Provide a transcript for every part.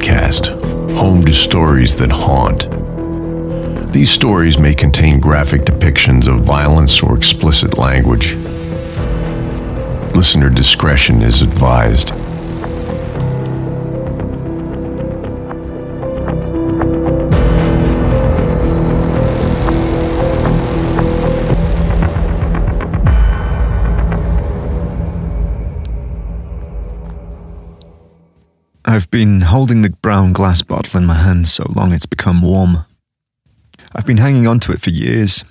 Podcast, home to stories that haunt. These stories may contain graphic depictions of violence or explicit language. Listener discretion is advised. Been holding the brown glass bottle in my hand so long it's become warm. I've been hanging on to it for years.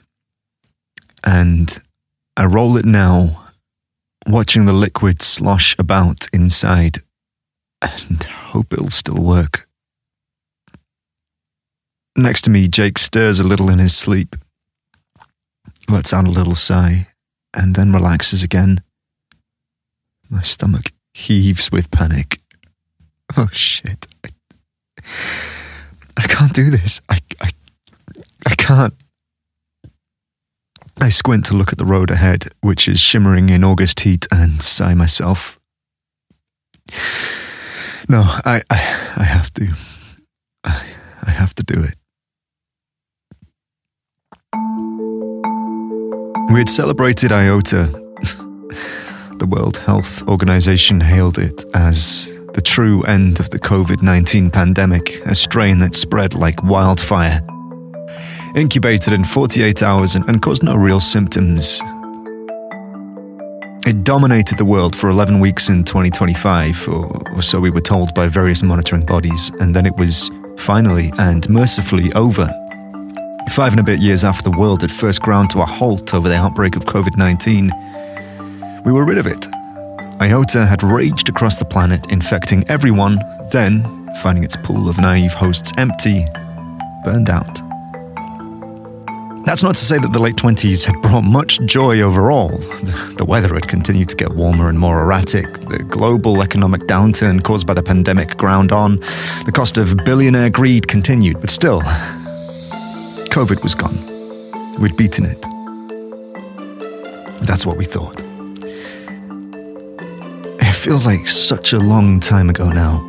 And I roll it now, watching the liquid slosh about inside, and hope it'll still work. Next to me, Jake stirs a little in his sleep, lets out a little sigh, and then relaxes again. My stomach heaves with panic. Oh shit. I, I can't do this. I, I, I can't. I squint to look at the road ahead, which is shimmering in August heat, and sigh myself. No, I, I, I have to. I, I have to do it. We had celebrated IOTA. the World Health Organization hailed it as the true end of the COVID 19 pandemic, a strain that spread like wildfire. Incubated in 48 hours and, and caused no real symptoms. It dominated the world for 11 weeks in 2025, or, or so we were told by various monitoring bodies, and then it was finally and mercifully over. Five and a bit years after the world had first ground to a halt over the outbreak of COVID 19, we were rid of it IOTA had raged across the planet, infecting everyone, then, finding its pool of naive hosts empty, burned out. That's not to say that the late 20s had brought much joy overall. The weather had continued to get warmer and more erratic. The global economic downturn caused by the pandemic ground on. The cost of billionaire greed continued, but still, COVID was gone. We'd beaten it. That's what we thought feels like such a long time ago now.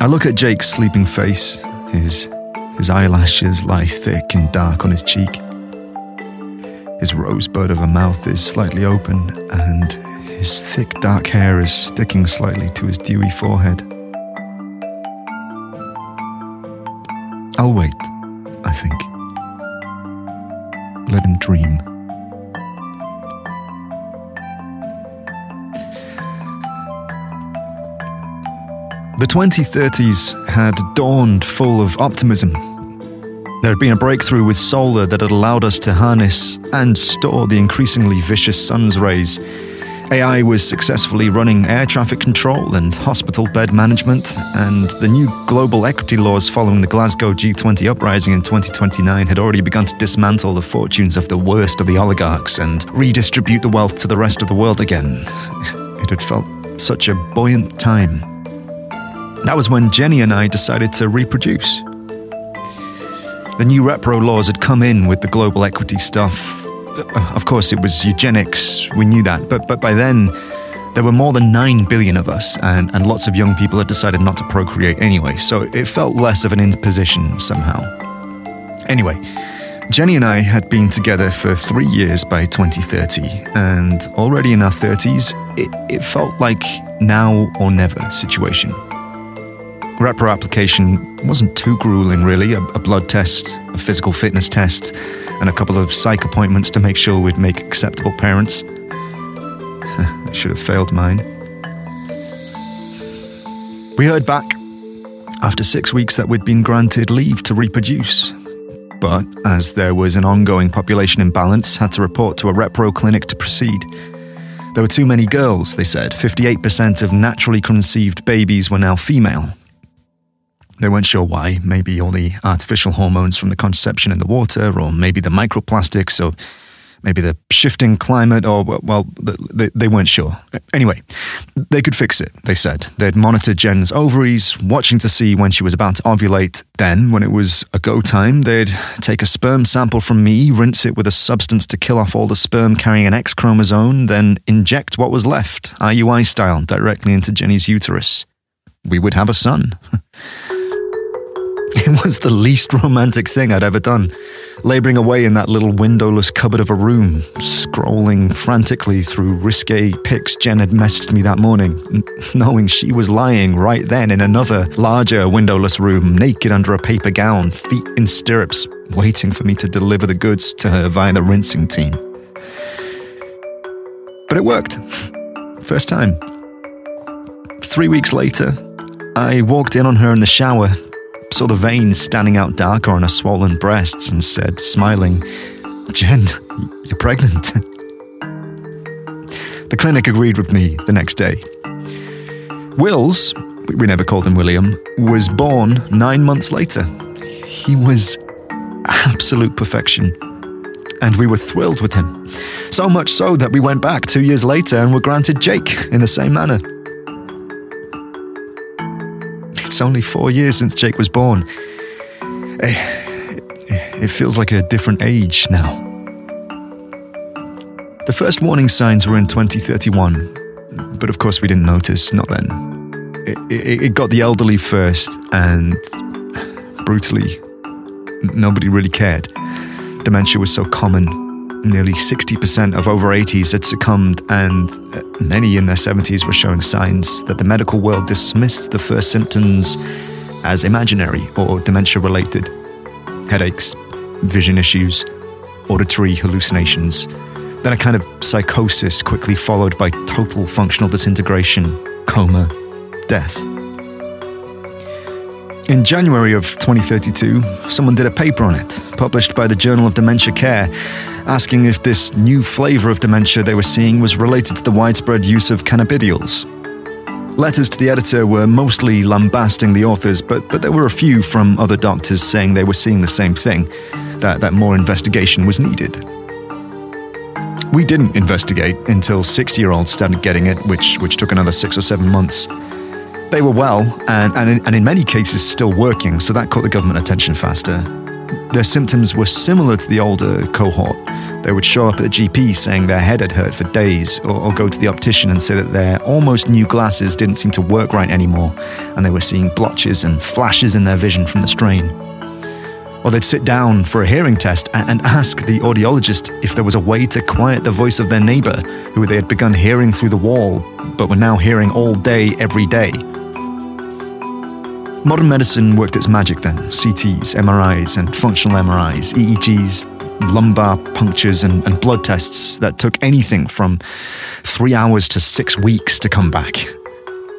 I look at Jake's sleeping face. His, his eyelashes lie thick and dark on his cheek. His rosebud of a mouth is slightly open, and his thick dark hair is sticking slightly to his dewy forehead. I'll wait, I think. Let him dream. The 2030s had dawned full of optimism. There had been a breakthrough with solar that had allowed us to harness and store the increasingly vicious sun's rays. AI was successfully running air traffic control and hospital bed management, and the new global equity laws following the Glasgow G20 uprising in 2029 had already begun to dismantle the fortunes of the worst of the oligarchs and redistribute the wealth to the rest of the world again. It had felt such a buoyant time that was when Jenny and I decided to reproduce. The new repro laws had come in with the global equity stuff. Uh, of course, it was eugenics, we knew that, but, but by then, there were more than 9 billion of us, and, and lots of young people had decided not to procreate anyway, so it felt less of an imposition somehow. Anyway, Jenny and I had been together for three years by 2030, and already in our 30s, it, it felt like now or never situation. Repro application wasn't too grueling, really. A, a, blood test, a physical fitness test, and a couple of psych appointments to make sure we'd make acceptable parents. I should have failed mine. We heard back after six weeks that we'd been granted leave to reproduce. But as there was an ongoing population imbalance, had to report to a repro clinic to proceed. There were too many girls, they said. 58% of naturally conceived babies were now female, they weren't sure why. Maybe all the artificial hormones from the contraception in the water, or maybe the microplastics, or maybe the shifting climate, or, well, they, they weren't sure. Anyway, they could fix it, they said. They'd monitor Jen's ovaries, watching to see when she was about to ovulate. Then, when it was a go time, they'd take a sperm sample from me, rinse it with a substance to kill off all the sperm carrying an X chromosome, then inject what was left, IUI style, directly into Jenny's uterus. We would have a son. It was the least romantic thing I'd ever done. Labouring away in that little windowless cupboard of a room, scrolling frantically through risque pics Jen had messaged me that morning, knowing she was lying right then in another, larger windowless room, naked under a paper gown, feet in stirrups, waiting for me to deliver the goods to her via the rinsing team. But it worked. First time. Three weeks later, I walked in on her in the shower, saw the veins standing out darker on her swollen breasts, and said, smiling, Jen, you're pregnant. the clinic agreed with me the next day. Wills, we never called him William, was born nine months later. He was absolute perfection. And we were thrilled with him. So much so that we went back two years later and were granted Jake in the same manner. It's only four years since Jake was born. Eh, it feels like a different age now. The first warning signs were in 2031, but of course we didn't notice, not then. It, it, it got the elderly first, and brutally, nobody really cared. Dementia was so common Nearly 60% of over 80s had succumbed, and uh, many in their 70s were showing signs that the medical world dismissed the first symptoms as imaginary or dementia related headaches, vision issues, auditory hallucinations. Then a kind of psychosis quickly followed by total functional disintegration, coma, death. In January of 2032, someone did a paper on it, published by the Journal of Dementia Care, asking if this new flavour of dementia they were seeing was related to the widespread use of cannabidiol. Letters to the editor were mostly lambasting the authors, but, but there were a few from other doctors saying they were seeing the same thing, that, that more investigation was needed. We didn't investigate until 60 year olds started getting it, which, which took another six or seven months. They were well, and, and, in, and in many cases still working, so that caught the government attention faster. Their symptoms were similar to the older cohort. They would show up at the GP saying their head had hurt for days, or, or, go to the optician and say that their almost new glasses didn't seem to work right anymore, and they were seeing blotches and flashes in their vision from the strain. Or they'd sit down for a hearing test and ask the audiologist if there was a way to quiet the voice of their neighbour, who they had begun hearing through the wall, but were now hearing all day, every day. Modern medicine worked its magic then CTs, MRIs, and functional MRIs, EEGs, lumbar punctures, and, and blood tests that took anything from three hours to six weeks to come back.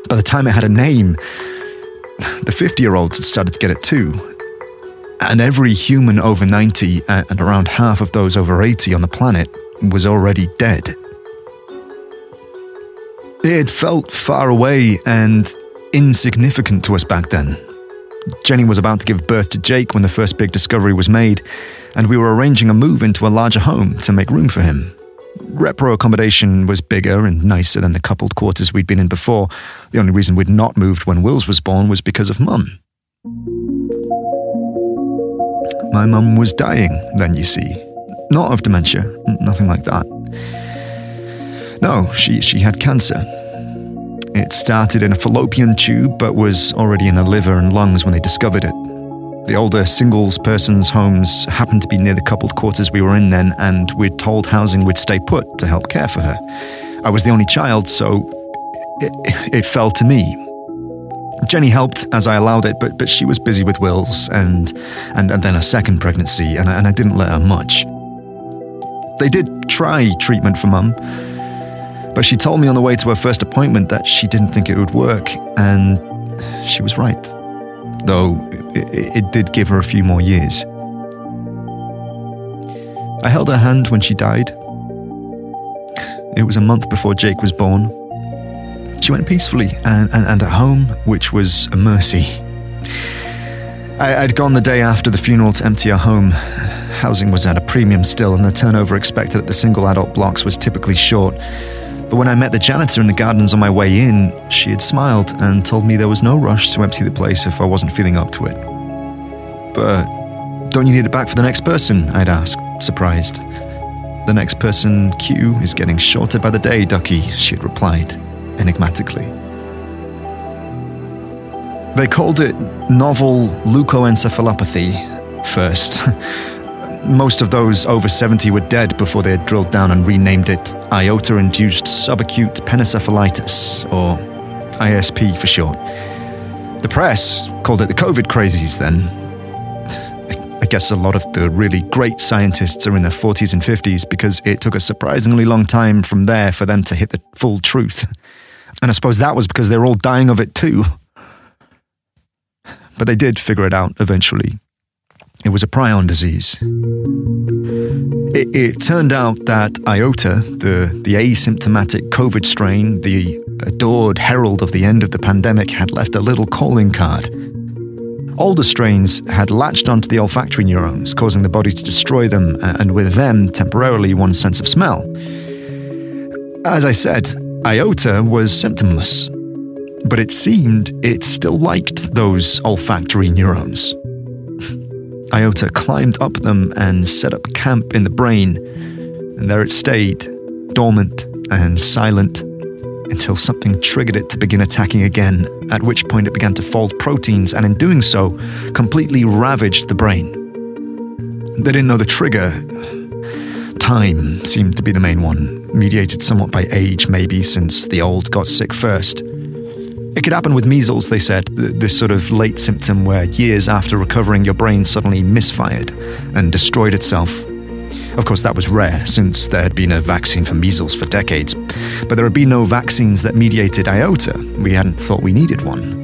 By the time it had a name, the 50 year olds had started to get it too. And every human over 90 uh, and around half of those over 80 on the planet was already dead. It felt far away and insignificant to us back then. Jenny was about to give birth to Jake when the first big discovery was made, and we were arranging a move into a larger home to make room for him. Repro accommodation was bigger and nicer than the coupled quarters we'd been in before. The only reason we'd not moved when Wills was born was because of Mum. My mum was dying then, you see. Not of dementia, nothing like that. No, she, she had cancer, it started in a fallopian tube but was already in her liver and lungs when they discovered it. The older singles persons' homes happened to be near the coupled quarters we were in then, and we'd told housing would stay put to help care for her. I was the only child, so it, it fell to me. Jenny helped as I allowed it, but, but she was busy with Wills and, and, and then a second pregnancy, and I, and I didn't let her much. They did try treatment for Mum, but she told me on the way to her first appointment that she didn't think it would work, and she was right. Though it, it did give her a few more years. I held her hand when she died. It was a month before Jake was born. She went peacefully and, and, and at home, which was a mercy. I, I'd gone the day after the funeral to empty her home. housing was at a premium still, and the turnover expected at the single adult blocks was typically short. But when I met the janitor in the gardens on my way in, she had smiled and told me there was no rush to empty the place if I wasn't feeling up to it. But don't you need it back for the next person? I'd asked, surprised. The next person queue is getting shorter by the day, Ducky, she had replied, enigmatically. They called it novel leukoencephalopathy first. Most of those over 70 were dead before they had drilled down and renamed it iota induced subacute panencephalitis, or ISP for short. The press called it the COVID crazies then. I guess a lot of the really great scientists are in their 40s and 50s because it took a surprisingly long time from there for them to hit the full truth. And I suppose that was because they were all dying of it too. But they did figure it out eventually. It was a prion disease. It, it, turned out that iota, the, the asymptomatic COVID strain, the adored herald of the end of the pandemic, had left a little calling card. Older strains had latched onto the olfactory neurons, causing the body to destroy them, uh, and with them, temporarily, one's sense of smell. As I said, iota was symptomless, but it seemed it still liked those olfactory neurons. Iota climbed up them and set up camp in the brain, and there it stayed, dormant and silent, until something triggered it to begin attacking again, at which point it began to fold proteins and, in doing so, completely ravaged the brain. They didn't know the trigger. Time seemed to be the main one, mediated somewhat by age, maybe, since the old got sick first. It could happen with measles, they said, this sort of late symptom where years after recovering, your brain suddenly misfired and destroyed itself. Of course, that was rare, since there had been a vaccine for measles for decades. But there had been no vaccines that mediated iota. We hadn't thought we needed one.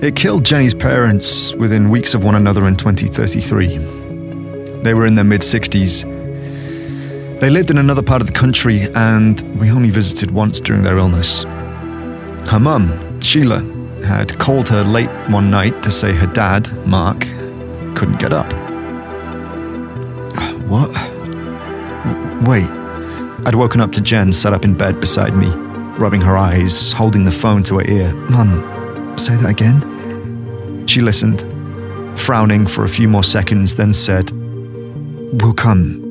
It killed Jenny's parents within weeks of one another in 2033. They were in their mid 60s they lived in another part of the country, and we only visited once during their illness. Her mum, Sheila, had called her late one night to say her dad, Mark, couldn't get up. What? Wait. I'd woken up to Jen sat up in bed beside me, rubbing her eyes, holding the phone to her ear. Mum, say that again? She listened, frowning for a few more seconds, then said, We'll come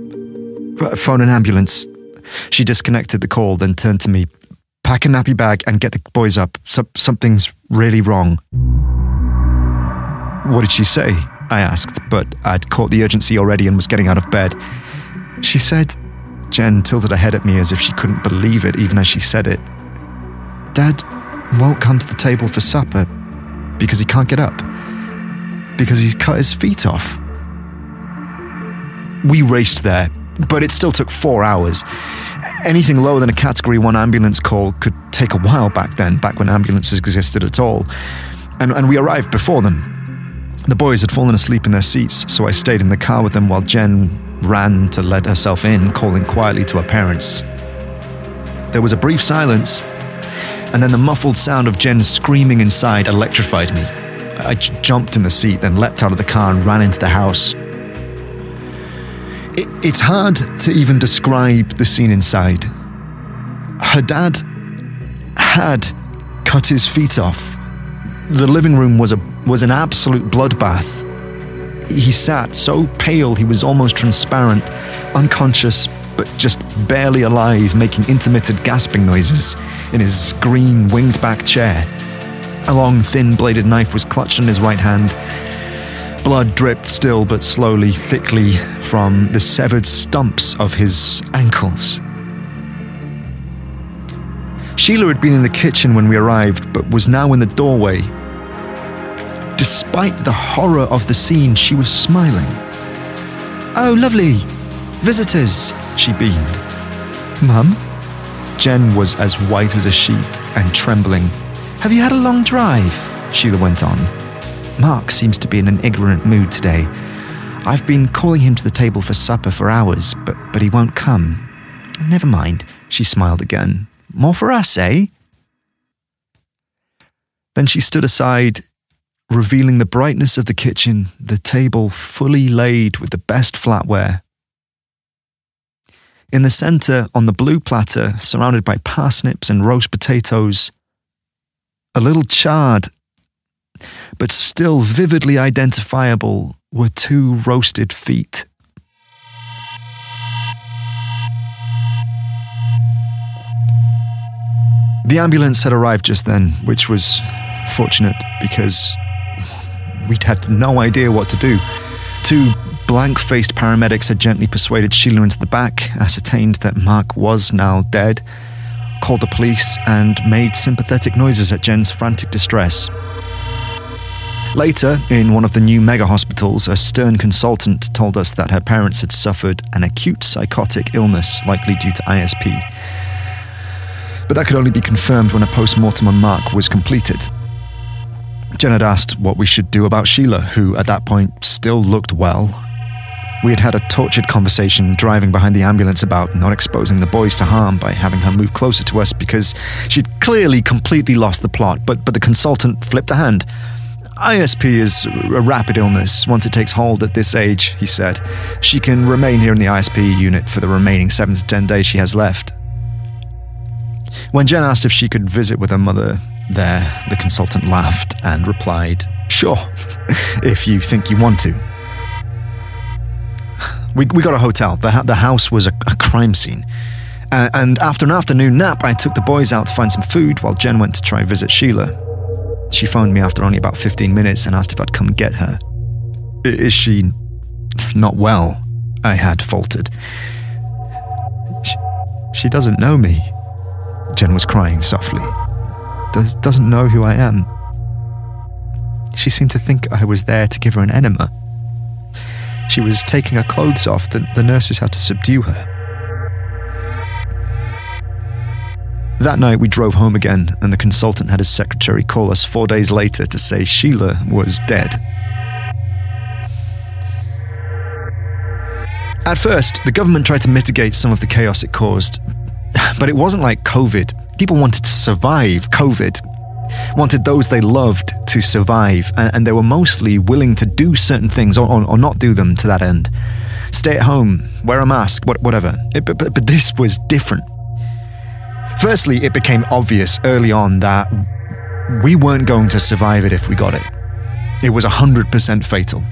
phone an ambulance. She disconnected the call, then turned to me. Pack a nappy bag and get the boys up. So- something's really wrong. What did she say? I asked, but I'd caught the urgency already and was getting out of bed. She said, Jen tilted her head at me as if she couldn't believe it even as she said it. Dad won't come to the table for supper because he can't get up. Because he's cut his feet off. We raced there, but it still took four hours. Anything lower than a Category 1 ambulance call could take a while back then, back when ambulances existed at all. And, and we arrived before them. The boys had fallen asleep in their seats, so I stayed in the car with them while Jen ran to let herself in, calling quietly to her parents. There was a brief silence, and then the muffled sound of Jen screaming inside electrified me. I jumped in the seat, then leapt out of the car and ran into the house. It, it's hard to even describe the scene inside. Her dad had cut his feet off. The living room was a was an absolute bloodbath. He sat so pale he was almost transparent, unconscious but just barely alive, making intermittent gasping noises in his green winged back chair. A long, thin bladed knife was clutched in his right hand, Blood dripped still but slowly, thickly from the severed stumps of his ankles. Sheila had been in the kitchen when we arrived, but was now in the doorway. Despite the horror of the scene, she was smiling. Oh, lovely! Visitors! She beamed. Mum? Jen was as white as a sheet and trembling. Have you had a long drive? Sheila went on. Mark seems to be in an ignorant mood today. I've been calling him to the table for supper for hours, but, but he won't come. Never mind, she smiled again. More for us, eh? Then she stood aside, revealing the brightness of the kitchen, the table fully laid with the best flatware. In the centre, on the blue platter, surrounded by parsnips and roast potatoes, a little charred, but still vividly identifiable, were two roasted feet. The ambulance had arrived just then, which was fortunate because we'd had no idea what to do. Two blank faced paramedics had gently persuaded Sheila into the back, ascertained that Mark was now dead, called the police, and made sympathetic noises at Jen's frantic distress. Later, in one of the new mega hospitals, a stern consultant told us that her parents had suffered an acute psychotic illness, likely due to ISP. But that could only be confirmed when a post mortem on Mark was completed. Jen had asked what we should do about Sheila, who at that point still looked well. We had had a tortured conversation driving behind the ambulance about not exposing the boys to harm by having her move closer to us because she'd clearly completely lost the plot, but, but the consultant flipped a hand. ISP is a rapid illness once it takes hold at this age, he said. She can remain here in the ISP unit for the remaining seven to ten days she has left. When Jen asked if she could visit with her mother there, the consultant laughed and replied, Sure, if you think you want to. We, we got a hotel. The, the house was a, a crime scene. Uh, and after an afternoon nap, I took the boys out to find some food while Jen went to try visit Sheila. She phoned me after only about 15 minutes and asked if I'd come get her. Is she not well? I had faltered. She, she doesn't know me. Jen was crying softly. Does, doesn't know who I am. She seemed to think I was there to give her an enema. She was taking her clothes off. The, the nurses had to subdue her. That night, we drove home again, and the consultant had his secretary call us four days later to say Sheila was dead. At first, the government tried to mitigate some of the chaos it caused, but it wasn't like COVID. People wanted to survive COVID, wanted those they loved to survive, and, they were mostly willing to do certain things or, or, or, not do them to that end. Stay at home, wear a mask, whatever. It, but, but this was different. Firstly, it became obvious early on that we weren't going to survive it if we got it. It was 100% fatal.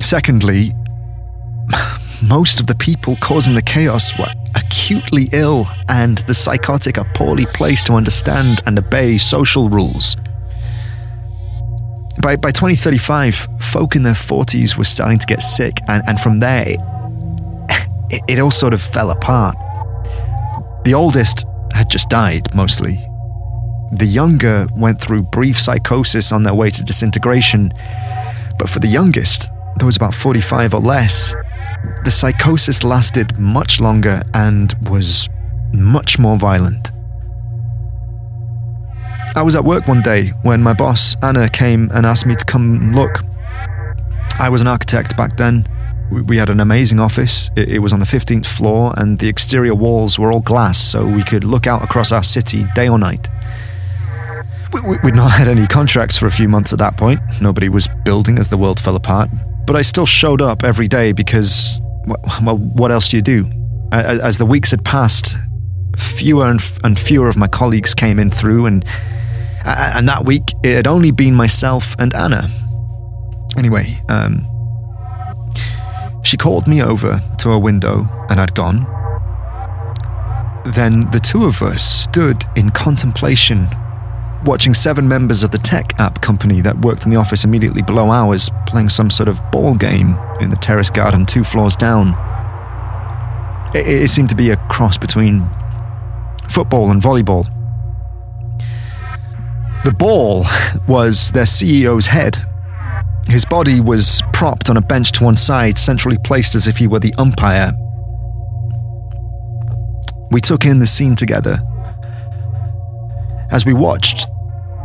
Secondly, most of the people causing the chaos were acutely ill, and the psychotic are poorly placed to understand and obey social rules. By, by 2035, folk in their 40s were starting to get sick, and, and from there, it, it all sort of fell apart. The oldest had just died, mostly. The younger went through brief psychosis on their way to disintegration, but for the youngest, those about 45 or less, the psychosis lasted much longer and was much more violent. I was at work one day when my boss, Anna, came and asked me to come look. I was an architect back then. We had an amazing office. It was on the 15th floor, and the exterior walls were all glass, so we could look out across our city day or night. We'd not had any contracts for a few months at that point. Nobody was building as the world fell apart. But I still showed up every day because well, what else do you do? As the weeks had passed, fewer and fewer of my colleagues came in through, and and that week it had only been myself and Anna. Anyway, um, she called me over to her window, and I'd gone. Then the two of us stood in contemplation watching seven members of the tech app company that worked in the office immediately below ours playing some sort of ball game in the terrace garden two floors down. It, it seemed to be a cross between football and volleyball. The ball was their CEO's head. His body was propped on a bench to one side, centrally placed as if he were the umpire. We took in the scene together. As we watched,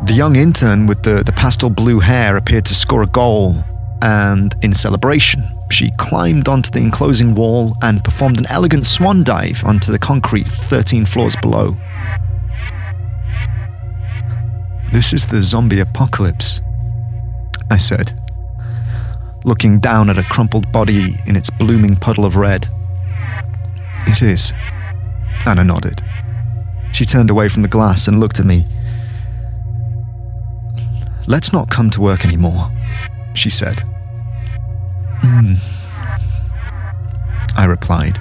the young intern with the, the pastel blue hair appeared to score a goal, and in celebration, she climbed onto the enclosing wall and performed an elegant swan dive onto the concrete 13 floors below. This is the zombie apocalypse, I said, looking down at a crumpled body in its blooming puddle of red. It is. Anna nodded. She turned away from the glass and looked at me. Let's not come to work anymore, she said. Hmm. I replied.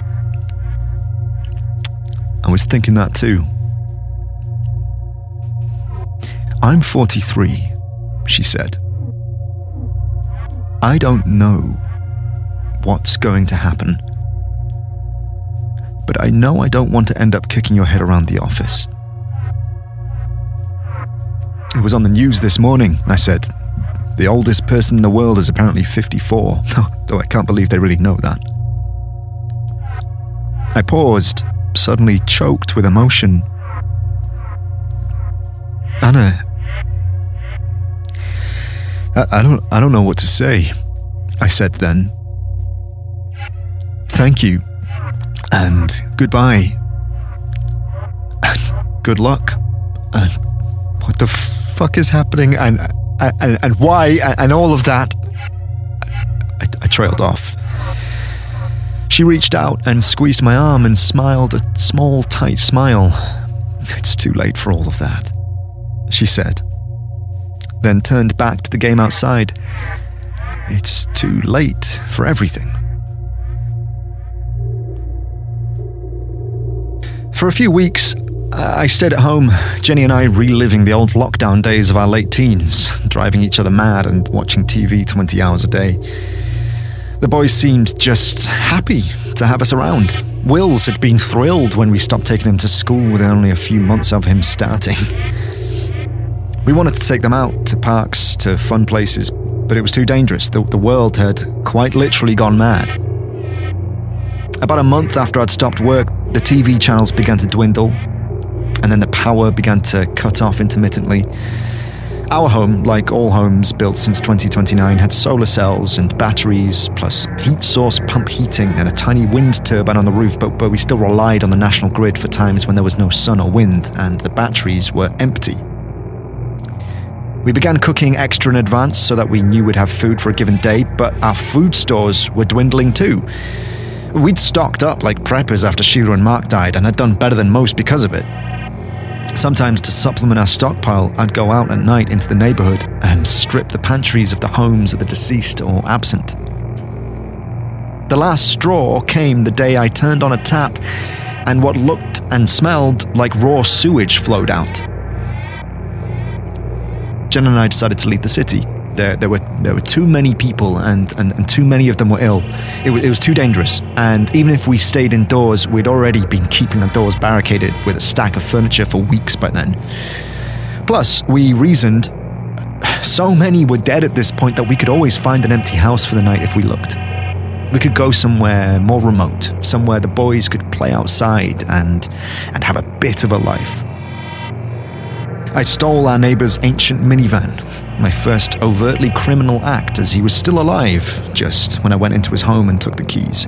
I was thinking that too. I'm 43, she said. I don't know what's going to happen. But I know I don't want to end up kicking your head around the office. It was on the news this morning, I said. The oldest person in the world is apparently 54, though I can't believe they really know that. I paused, suddenly choked with emotion. Anna, I, I don't I don't know what to say, I said then. Thank you. And goodbye. And good luck. And what the fuck is happening and and, and why and all of that. I, I trailed off. She reached out and squeezed my arm and smiled a small, tight smile. It's too late for all of that, she said then turned back to the game outside. It's too late for everything. For a few weeks, I stayed at home, Jenny and I reliving the old lockdown days of our late teens, driving each other mad and watching TV 20 hours a day. The boys seemed just happy to have us around. Wills had been thrilled when we stopped taking him to school within only a few months of him starting. We wanted to take them out to parks, to fun places, but it was too dangerous. The, the world had quite literally gone mad. About a month after I'd stopped work, the TV channels began to dwindle, and then the power began to cut off intermittently. Our home, like all homes built since 2029, had solar cells and batteries, plus heat source pump heating and a tiny wind turbine on the roof, but, but we still relied on the national grid for times when there was no sun or wind and the batteries were empty. We began cooking extra in advance so that we knew we'd have food for a given day, but our food stores were dwindling too. We'd stocked up like preppers after Sheila and Mark died and had done better than most because of it. Sometimes, to supplement our stockpile, I'd go out at night into the neighborhood and strip the pantries of the homes of the deceased or absent. The last straw came the day I turned on a tap and what looked and smelled like raw sewage flowed out. Jen and I decided to leave the city. There, there were there were too many people, and, and, and too many of them were ill. It, it was too dangerous. And even if we stayed indoors, we'd already been keeping the doors barricaded with a stack of furniture for weeks by then. Plus, we reasoned so many were dead at this point that we could always find an empty house for the night if we looked. We could go somewhere more remote, somewhere the boys could play outside and and have a bit of a life. I stole our neighbour's ancient minivan, my first overtly criminal act as he was still alive, just when I went into his home and took the keys.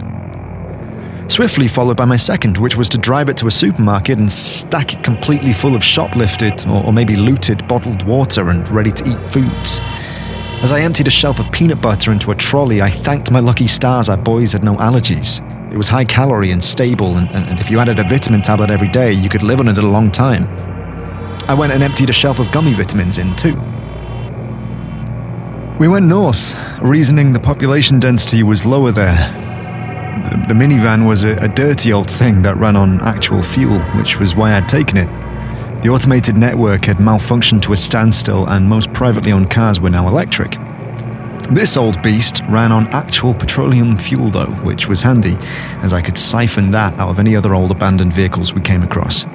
Swiftly followed by my second, which was to drive it to a supermarket and stack it completely full of shoplifted or, or maybe looted bottled water and ready to eat foods. As I emptied a shelf of peanut butter into a trolley, I thanked my lucky stars our boys had no allergies. It was high calorie and stable, and, and, and if you added a vitamin tablet every day, you could live on it a long time. I went and emptied a shelf of gummy vitamins in too. We went north, reasoning the population density was lower there. The, the minivan was a, a dirty old thing that ran on actual fuel, which was why I'd taken it. The automated network had malfunctioned to a standstill, and most privately owned cars were now electric. This old beast ran on actual petroleum fuel, though, which was handy, as I could siphon that out of any other old abandoned vehicles we came across.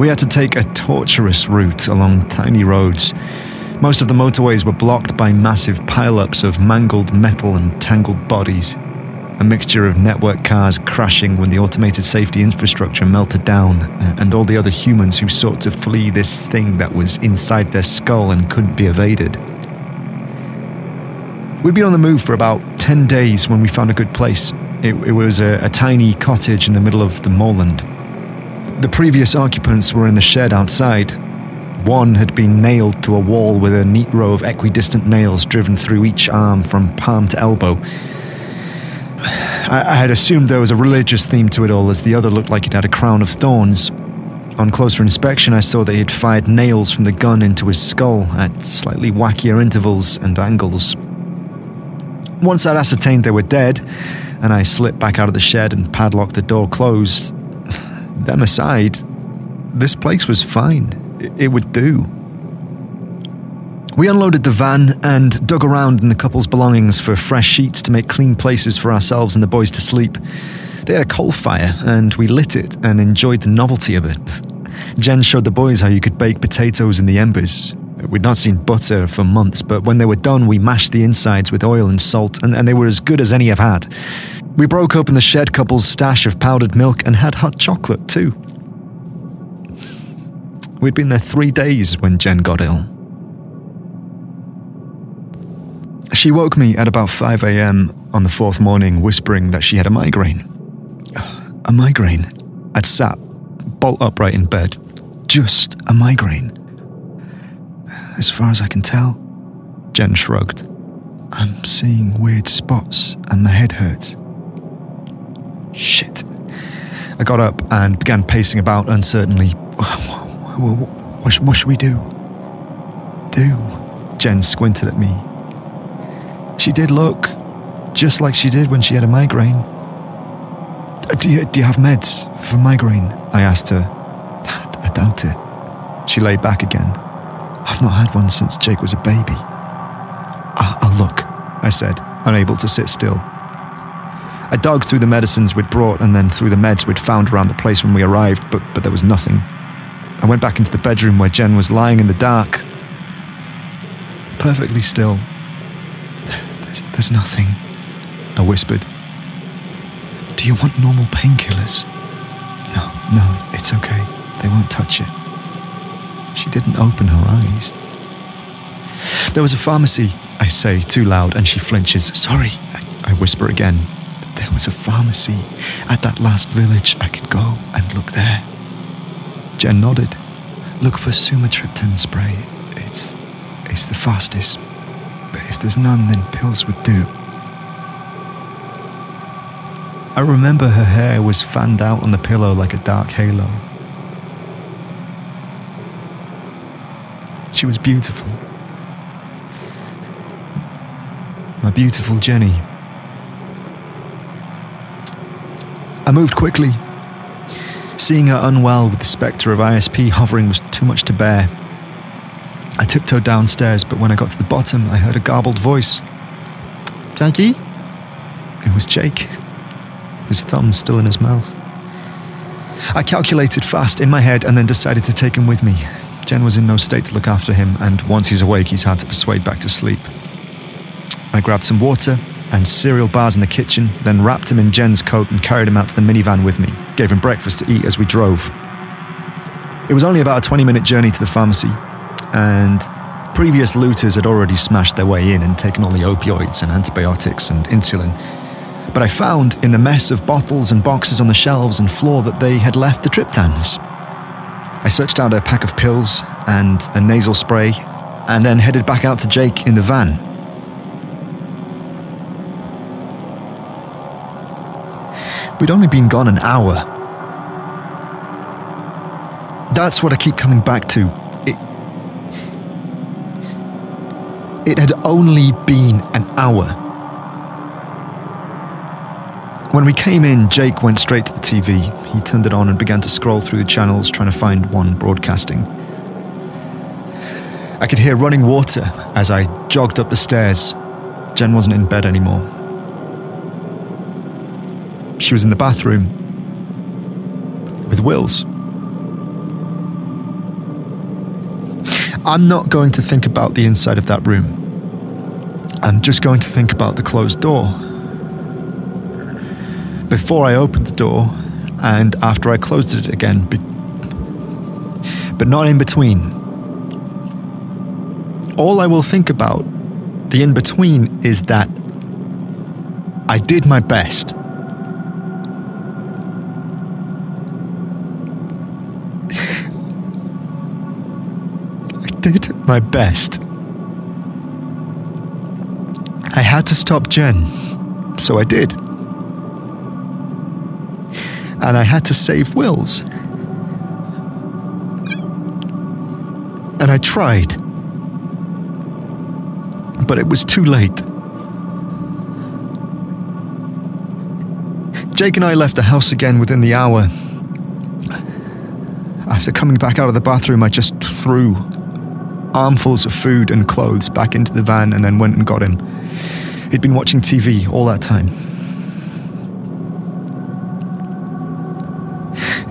We had to take a tortuous route along tiny roads. Most of the motorways were blocked by massive pileups of mangled metal and tangled bodies. A mixture of network cars crashing when the automated safety infrastructure melted down, uh, and all the other humans who sought to flee this thing that was inside their skull and couldn't be evaded. We'd been on the move for about 10 days when we found a good place. It, it was a, a tiny cottage in the middle of the moorland, the previous occupants were in the shed outside. One had been nailed to a wall with a neat row of equidistant nails driven through each arm from palm to elbow. I, had assumed there was a religious theme to it all, as the other looked like it had a crown of thorns. On closer inspection, I saw that he had fired nails from the gun into his skull at slightly wackier intervals and angles. Once I'd ascertained they were dead, and I slipped back out of the shed and padlocked the door closed, them aside, this place was fine. It would do. We unloaded the van and dug around in the couple's belongings for fresh sheets to make clean places for ourselves and the boys to sleep. They had a coal fire, and we lit it and enjoyed the novelty of it. Jen showed the boys how you could bake potatoes in the embers. We'd not seen butter for months, but when they were done, we mashed the insides with oil and salt, and, and they were as good as any I've had. We broke open the shed couple's stash of powdered milk and had hot chocolate too. We'd been there three days when Jen got ill. She woke me at about 5 a.m. on the fourth morning, whispering that she had a migraine. A migraine? I'd sat bolt upright in bed. Just a migraine. As far as I can tell, Jen shrugged. I'm seeing weird spots and my head hurts. Shit. I got up and began pacing about uncertainly. What, should we do? Do? Jen squinted at me. She did look just like she did when she had a migraine. Uh, do you, do you have meds for migraine? I asked her. I doubt it. She lay back again. I've not had one since Jake was a baby. I'll, I'll look, I said, unable to sit still. I dug through the medicines we'd brought and then through the meds we'd found around the place when we arrived, but, but there was nothing. I went back into the bedroom where Jen was lying in the dark, perfectly still. There's, there's nothing, I whispered. Do you want normal painkillers? No, no, it's okay. They won't touch it. She didn't open her eyes. There was a pharmacy, I say too loud, and she flinches. Sorry, I, I whisper again. There was a pharmacy at that last village. I could go and look there. Jen nodded. Look for sumatriptan spray. It's it's the fastest. But if there's none, then pills would do. I remember her hair was fanned out on the pillow like a dark halo. She was beautiful. My beautiful Jenny. I moved quickly. Seeing her unwell with the spectre of ISP hovering was too much to bear. I tiptoed downstairs, but when I got to the bottom, I heard a garbled voice. Jackie? It was Jake, his thumb still in his mouth. I calculated fast in my head and then decided to take him with me. Jen was in no state to look after him, and once he's awake, he's hard to persuade back to sleep. I grabbed some water and cereal bars in the kitchen, then wrapped him in Jen's coat and carried him out to the minivan with me, gave him breakfast to eat as we drove. It was only about a 20 minute journey to the pharmacy, and previous looters had already smashed their way in and taken all the opioids and antibiotics and insulin. But I found in the mess of bottles and boxes on the shelves and floor that they had left the triptans. I searched out a pack of pills and a nasal spray, and then headed back out to Jake in the van. We'd only been gone an hour. That's what I keep coming back to. It, it had only been an hour. When we came in, Jake went straight to the TV. He turned it on and began to scroll through the channels trying to find one broadcasting. I could hear running water as I jogged up the stairs. Jen wasn't in bed anymore. She was in the bathroom with Wills. I'm not going to think about the inside of that room. I'm just going to think about the closed door. Before I opened the door and after I closed it again, but not in between. All I will think about, the in between, is that I did my best. My best. I had to stop Jen, so I did. And I had to save Wills. And I tried. But it was too late. Jake and I left the house again within the hour. After coming back out of the bathroom, I just threw armfuls of food and clothes back into the van and then went and got him. He'd been watching TV all that time.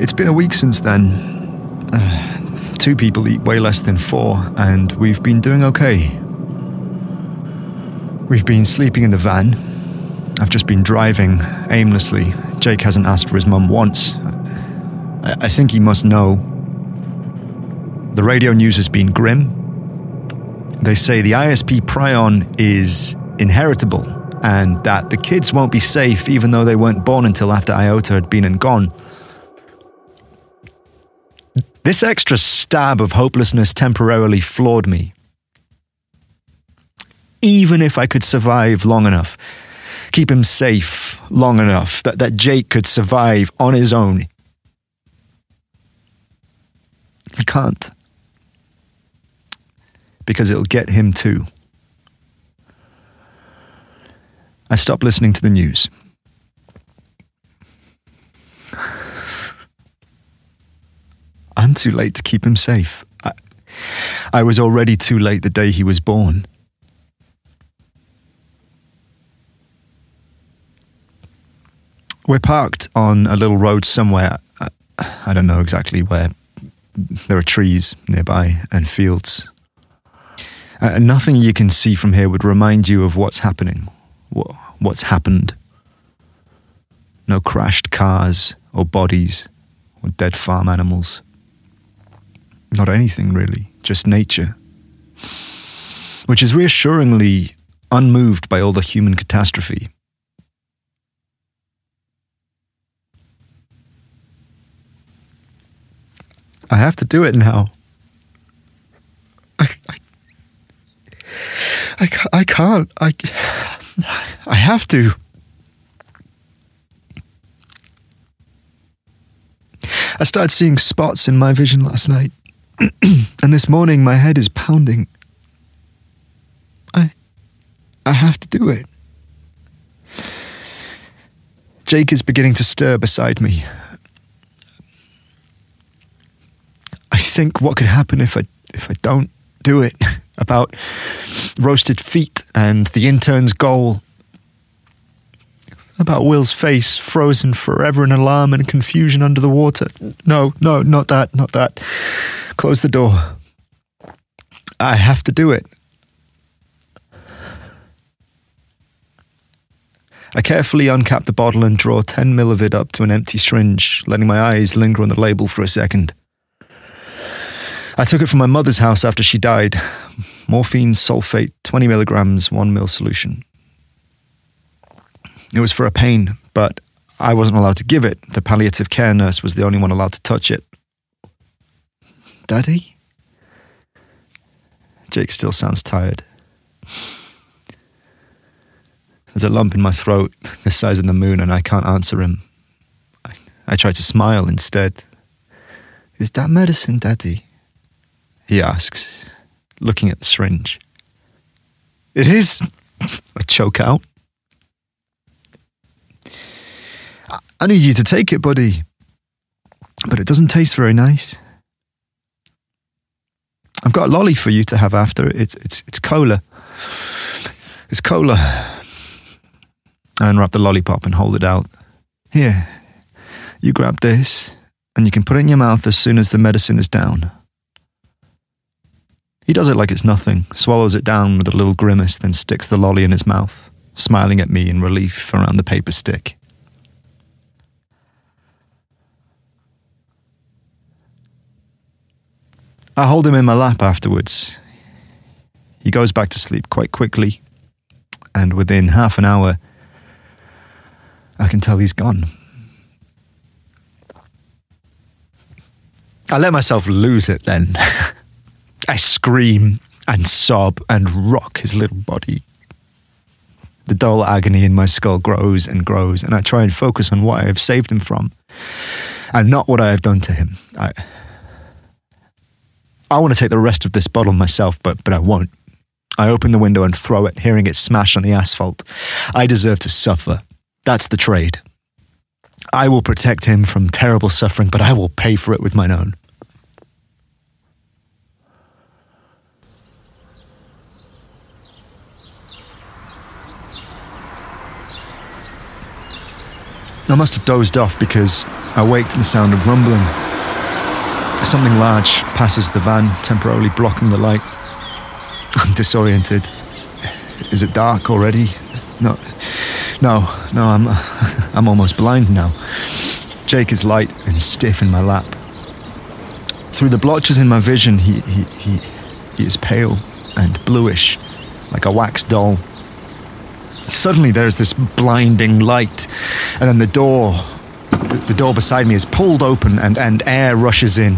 It's been a week since then. Uh, two people eat way less than four, and we've been doing okay. We've been sleeping in the van. I've just been driving aimlessly. Jake hasn't asked for his mum once. I, I think he must know. The radio news has been grim. They say the ISP prion is inheritable and that the kids won't be safe even though they weren't born until after Iota had been and gone. This extra stab of hopelessness temporarily floored me. Even if I could survive long enough, keep him safe long enough, that, that Jake could survive on his own, he can't. Because it'll get him too. I stopped listening to the news. I'm too late to keep him safe. I, I was already too late the day he was born. We're parked on a little road somewhere. I, I don't know exactly where. There are trees nearby and fields. Uh, nothing you can see from here would remind you of what's happening, what, what's happened. No crashed cars or bodies or dead farm animals. Not anything really, just nature. Which is reassuringly unmoved by all the human catastrophe. I have to do it now. I, I, I, I can't. I, I have to. I started seeing spots in my vision last night, and this morning my head is pounding. I, I have to do it. Jake is beginning to stir beside me, I think what could happen if I if I don't do it about roasted feet and the intern's goal about Will's face frozen forever in alarm and confusion under the water. No, no, not that, not that. Close the door. I have to do it. I carefully uncap the bottle and draw 10 mil of it up to an empty syringe, letting my eyes linger on the label for a second. I took it from my mother's house after she died. Morphine sulfate, 20 milligrams, 1 mil solution. It was for a pain, but I wasn't allowed to give it. The palliative care nurse was the only one allowed to touch it. Daddy? Jake still sounds tired. There's a lump in my throat, the size of the moon, and I can't answer him. I, I try to smile instead. Is that medicine, Daddy? He asks, looking at the syringe. It is. I choke out. I need you to take it, buddy. But it doesn't taste very nice. I've got a lolly for you to have after. It's it's it's cola. It's cola. I unwrap the lollipop and hold it out. Here, you grab this, and you can put it in your mouth as soon as the medicine is down. He does it like it's nothing, swallows it down with a little grimace, then sticks the lolly in his mouth, smiling at me in relief around the paper stick. I hold him in my lap afterwards. He goes back to sleep quite quickly, and within half an hour, I can tell he's gone. I let myself lose it then. I scream and sob and rock his little body. The dull agony in my skull grows and grows, and I try and focus on what I have saved him from and not what I have done to him. I, I want to take the rest of this bottle myself, but, but I won't. I open the window and throw it, hearing it smash on the asphalt. I deserve to suffer. That's the trade. I will protect him from terrible suffering, but I will pay for it with mine own. I must have dozed off because I waked to the sound of rumbling. Something large passes the van, temporarily blocking the light. I'm disoriented. Is it dark already? No, no, no. I'm, I'm almost blind now. Jake is light and stiff in my lap. Through the blotches in my vision, he, he, he, he is pale and bluish, like a wax doll. Suddenly, there's this blinding light, and then the door, the, door beside me, is pulled open, and, and air rushes in.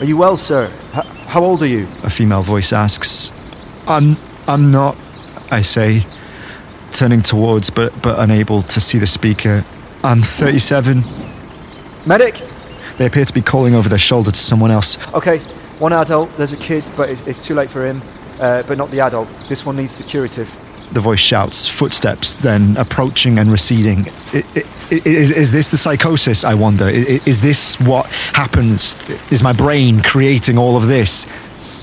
Are you well, sir? H- how old are you? A female voice asks. I'm, I'm not, I say, turning towards, but, but unable to see the speaker. I'm 37. Medic? They appear to be calling over their shoulder to someone else. Okay, one adult, there's a kid, but it's, it's too late for him. Uh, but not the adult. This one needs the curative. The voice shouts, footsteps then approaching and receding. I- I- I- Is, is this the psychosis, I wonder? I- I- Is this what happens? Is my brain creating all of this?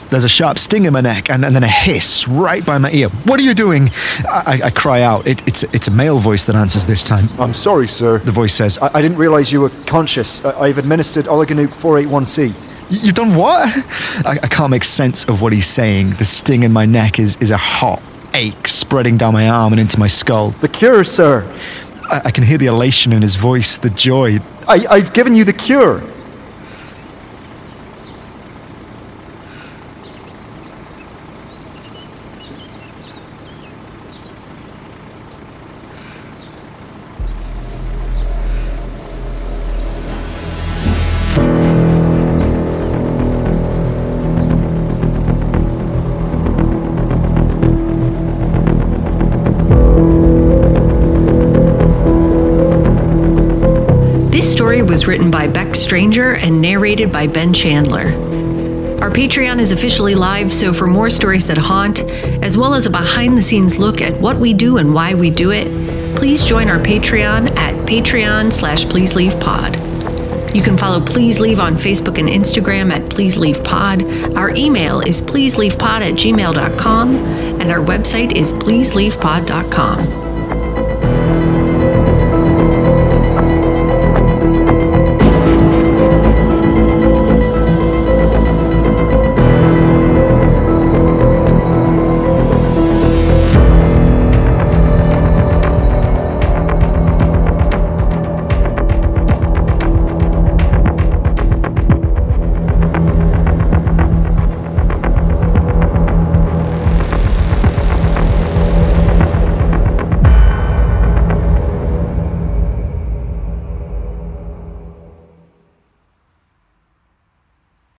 There's a sharp sting in my neck and, and then a hiss right by my ear. What are you doing? I, I, cry out. It, it's, it's a male voice that answers this time. I'm sorry, sir. The voice says, I, I didn't realize you were conscious. I, I've administered oligonuke 481C. You've done what? I, I can't make sense of what he's saying. The sting in my neck is, is a hot ache spreading down my arm and into my skull. The cure, sir. I, I can hear the elation in his voice, the joy. I, I've given you the cure. Was written by Bec Stranger and narrated by Ben Chandler. Our Patreon is officially live, so for more stories that haunt, as well as a behind the scenes look at what we do and why we do it, please join our Patreon at patreon slash please leave pod. You can follow Please Leave on Facebook and Instagram at Please Leave Pod. Our email is pleaseleavepod at gmail.com, and our website is pleaseleavepod.com.